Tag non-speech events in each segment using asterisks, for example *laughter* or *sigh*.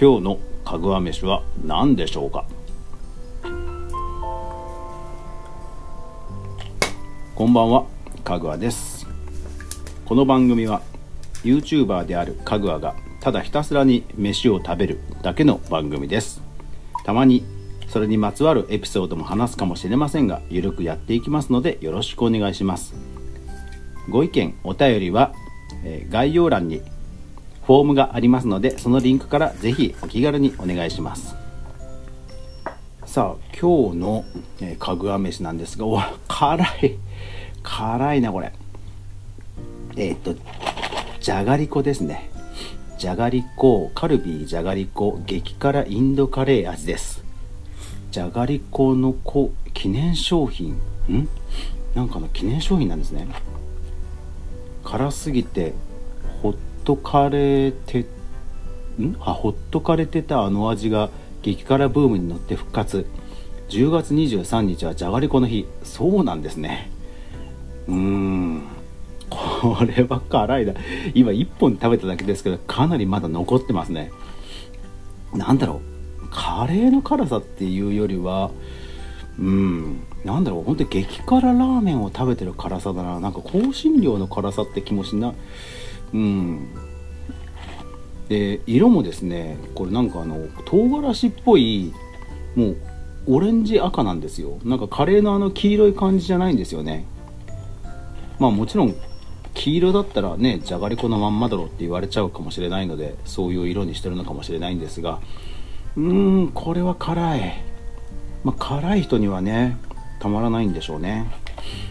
今日のかぐわ飯は何でしょうか？こんばんはかぐわです。この番組は YouTuber であるかぐわがただひたすらに飯を食べるだけの番組です。たまにそれにまつわるエピソードも話すかもしれませんがゆるくやっていきますのでよろしくお願いします。ご意見お便りは、えー概要欄にフォームがありますのでそのリンクからぜひお気軽にお願いします。さあ今日の、えーかぐわ飯なんですがお辛い辛いなこれ。えーっとじゃがりこですね。じゃがりこカルビーじゃがりこ激辛インドカレー味です。じゃがりこのこ記念商品。ん？なんかの記念商品なんですね。辛すぎてホットカレーてん？あホットカレーてたあの味が激辛ブームに乗って復活。10月23日はじゃがりこの日。そうなんですね。うーん。これは辛いな。今1本食べただけですけどかなりまだ残ってますね。なんだろう。カレーの辛さっていうよりはうん。なんだろう。本当に激辛ラーメンを食べてる辛さだな。なんか香辛料の辛さって気もしなうん。で色もですねこれなんかあの唐辛子っぽいもうオレンジ赤なんですよ。なんかカレーのあの黄色い感じじゃないんですよね。まあもちろん黄色だったらねじゃがりこのまんまだろって言われちゃうかもしれないのでそういう色にしてるのかもしれないんですが。うーんこれは辛い。まあ、辛い人にはねたまらないんでしょうね。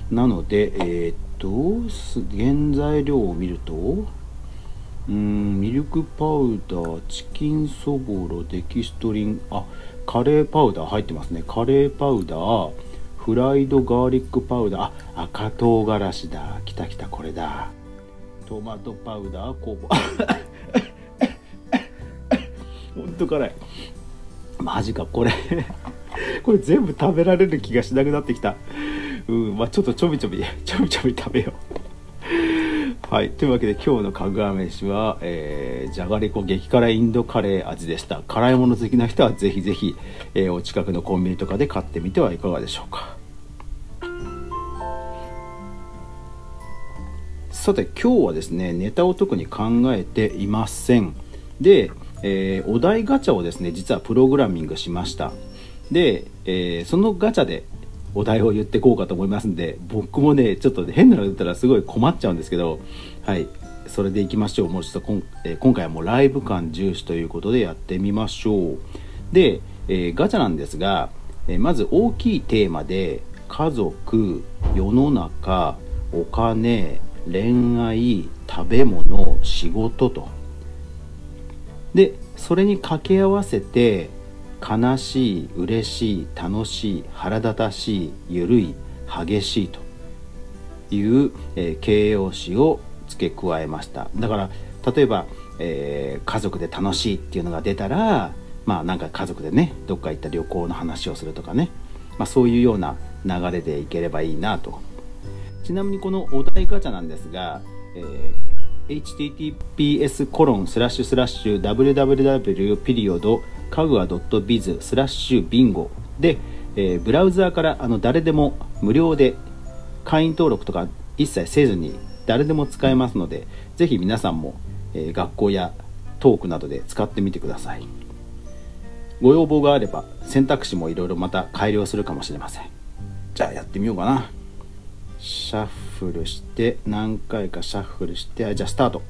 なのでえーっとす原材料を見ると？うんミルクパウダーチキンそぼろデキストリンあカレーパウダー入ってますね。カレーパウダーフライドガーリックパウダーあ赤唐辛子だ。きたきたこれだ。トマトパウダー酵母 *laughs* ほんと辛い。マジかこれ。*laughs* これ全部食べられる気がしなくなってきた。うんまあちょっとちょびちょび *laughs* ちょびちょび食べよう。はいというわけで今日のかぐわ飯は、えーじゃがりこ激辛インドカレー味でした。辛いもの好きな人はぜひぜひ、えーお近くのコンビニとかで買ってみてはいかがでしょうか。さて今日はですねネタを特に考えていません。で、えーお題ガチャをですね実はプログラミングしました。で、えーそのガチャでお題を言ってこうかと思いますんで僕もねちょっと変なの言ったらすごい困っちゃうんですけどはい。それでいきましょう。もうちょっとこん、えー今回はもうライブ感重視ということでやってみましょう。で、えーガチャなんですが、えーまず大きいテーマで家族世の中お金恋愛食べ物仕事と。でそれに掛け合わせて悲しい嬉しい楽しい腹立たしいゆるい激しいという、えー形容詞を付け加えました。だから例えば、えー家族で楽しいっていうのが出たらまあなんか家族でねどっか行った旅行の話をするとかね、まあ、そういうような流れでいければいいなと。ちなみにこのお題ガチャなんですが、えー https コロンスラッシュスラッシュ www ピリオドかぐわ .biz スラッシュビンゴで、えーブラウザーからあの誰でも無料で会員登録とか一切せずに誰でも使えますのでぜひ皆さんも、えー学校やトークなどで使ってみてください。ご要望があれば選択肢もいろいろまた改良するかもしれません。じゃあやってみようかな。シャッフルして何回かシャッフルしてあじゃあスタート。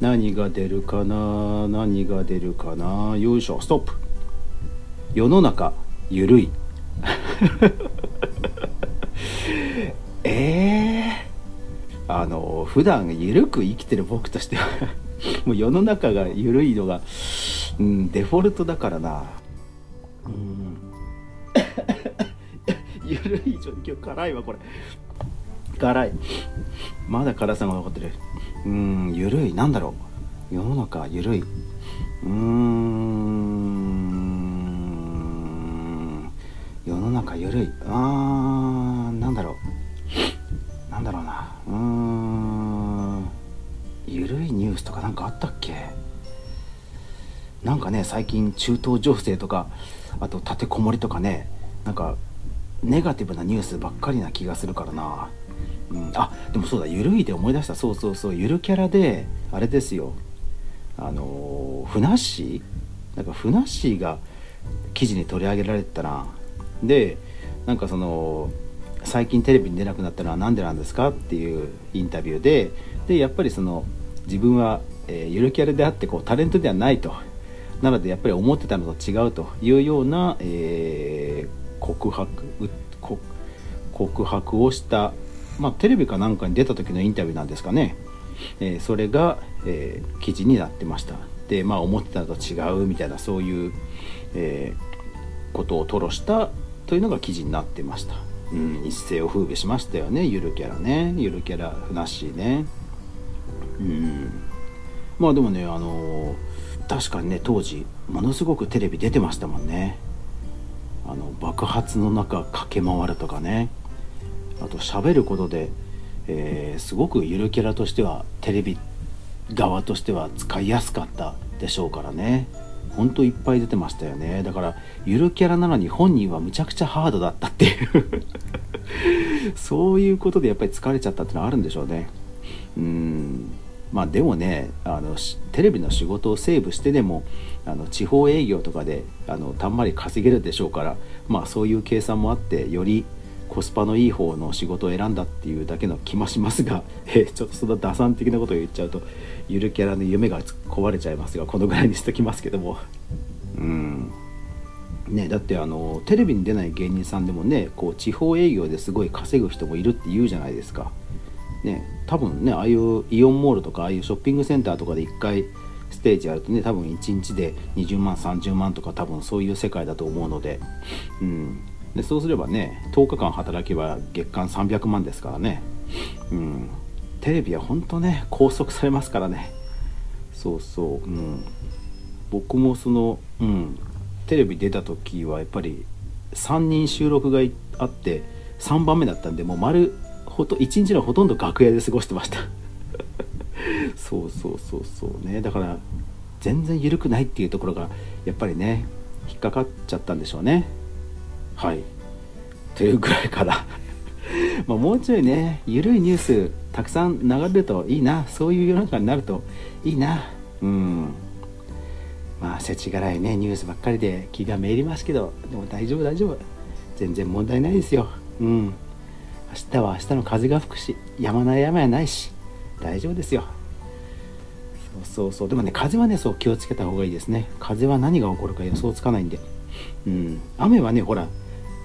何が出るかな？何が出るかな？よいしょストップ。世の中ゆるい。*laughs* ええあの普段ゆるく生きてる僕としては *laughs* もう世の中がゆるいのが、うん、デフォルトだからな。うん。ゆるい状況辛いわこれ。辛い。まだ辛さが残ってる。うんゆるい。なんだろう。世の中ゆるい。うーん。世の中ゆるい。あーなんだろう。なんだろうな。うーん。ゆるいニュースとかなんかあったっけ？なんかね最近中東情勢とかあと立てこもりとかねなんかネガティブなニュースばっかりな気がするからな、うん、あでもそうだ。ゆるいで思い出した。そうそうそう。ゆるキャラであれですよ。あのふなっしー？なんかふなっしーが記事に取り上げられてたな。でなんかその最近テレビに出なくなったのは何でなんですかっていうインタビューででやっぱりその自分は、えー、ゆるキャラであってこうタレントではないと。なのでやっぱり思ってたのと違うというような、えー、告白告白をした、まあ、テレビかなんかに出た時のインタビューなんですかね、えー、それが、えー、記事になってました。でまあ思ってたのと違うみたいなそういう、えー、ことを吐露したというのが記事になってました、うん、一世を風靡しましたよね。ゆるキャラね。ゆるキャラふなっしーね。うん。まあでもねあの確かにね当時ものすごくテレビ出てましたもんね。あの爆発の中駆け回るとかね。あと喋ることで、えー、すごくゆるキャラとしてはテレビ側としては使いやすかったでしょうからね。ほんといっぱい出てましたよね。だからゆるキャラなのに本人はむちゃくちゃハードだったっていう。*laughs* そういうことでやっぱり疲れちゃったってのはあるんでしょうね。うん。まあでもねあのテレビの仕事をセーブしてでもあの地方営業とかであのたんまり稼げるでしょうからまあそういう計算もあってよりコスパのいい方の仕事を選んだっていうだけの気もしますが、*laughs* えちょっとそんな打算的なことを言っちゃうとゆるキャラの夢が壊れちゃいますがこのぐらいにしときますけどもうんねだってあのテレビに出ない芸人さんでもねこう地方営業ですごい稼ぐ人もいるって言うじゃないですか。ね、多分ねああいうイオンモールとかああいうショッピングセンターとかで1回ステージやるとね多分1日で20万30万とか多分そういう世界だと思うので,、うん、でそうすればね10日間働けば月間300万ですからね、うん、テレビは本当ね拘束されますからね。そうそう、うん、僕もその、うん、テレビ出た時はやっぱり3人収録があって3番目だったんでもう丸ほと一日のほとんど楽屋で過ごしてました。*laughs* そうそうそうそうね。だから全然緩くないっていうところがやっぱりね引っかかっちゃったんでしょうね。はい。というぐらいから。*laughs* まもうちょいね緩いニュースたくさん流れるといいな。そういう世の中になるといいな。うん。まあ世知辛いねニュースばっかりで気がめいりますけどでも大丈夫大丈夫。全然問題ないですよ。うん。明日は明日の風が吹くし山ない山やないし大丈夫ですよ。そうそうそう。でもね風はねそう気をつけた方がいいですね。風は何が起こるか予想つかないんで。うん。雨はねほら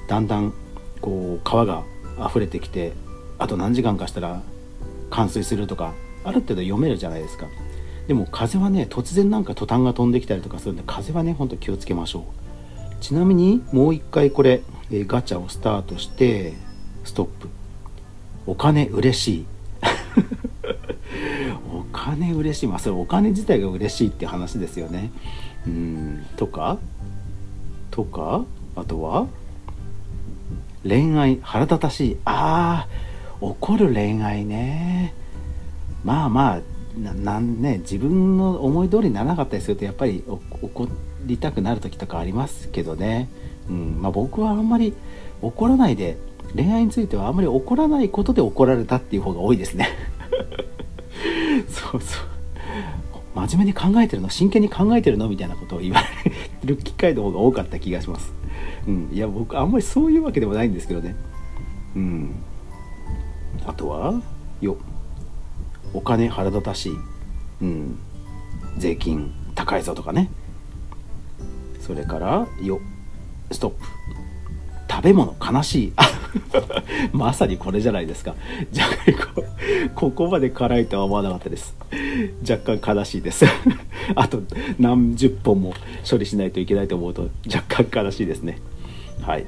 だんだんこう川が溢れてきてあと何時間かしたら冠水するとかある程度読めるじゃないですか。でも風はね突然なんかトタンが飛んできたりとかするんで風はねほんと気をつけましょう。ちなみにもう一回これ、え、ガチャをスタートしてストップ。お金嬉しい。*laughs* お金嬉しい。まあそれお金自体が嬉しいって話ですよね。うん。とかとかあとは恋愛腹立たしい。ああ怒る恋愛ね。まあまあなんね自分の思い通りにならなかったりするとやっぱり怒ってりたくなる時とかありますけどね、うんまあ、僕はあんまり怒らないで恋愛についてはあんまり怒らないことで怒られたっていう方が多いですねそうそう真面目に考えてるの真剣に考えてるのみたいなことを言われる機会の方が多かった気がしますうんいや僕あんまりそういうわけでもないんですけどねうんあとはよお金腹立たしいうん税金高いぞとかねそれからよストップ。食べ物悲しい。*laughs* まさにこれじゃないですか。じゃがりこここまで辛いとは思わなかったです。若干悲しいです。*laughs* あと何十本も処理しないといけないと思うと若干悲しいですね。はい。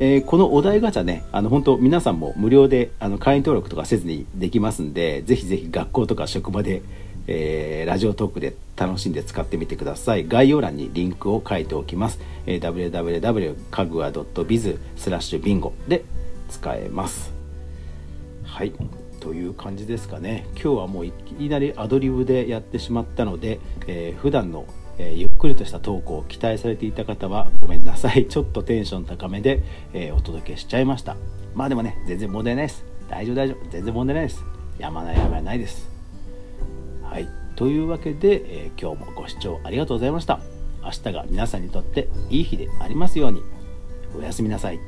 えー、このお題ガチャね、あの本当皆さんも無料であの会員登録とかせずにできますんで、ぜひぜひ学校とか職場でえー、ラジオトークで楽しんで使ってみてください。概要欄にリンクを書いておきます、えー、www.kagua.biz スラッシュビンゴで使えます。はい。という感じですかね。今日はもういきなりアドリブでやってしまったので、えー、普段の、えー、ゆっくりとした投稿を期待されていた方はごめんなさい。*laughs* ちょっとテンション高めで、えー、お届けしちゃいました。まあでもね全然問題ないです。大丈夫大丈夫。全然問題ないです。山ない山ないです。はい。というわけで、えー、今日もご視聴ありがとうございました。明日が皆さんにとっていい日でありますように。おやすみなさい。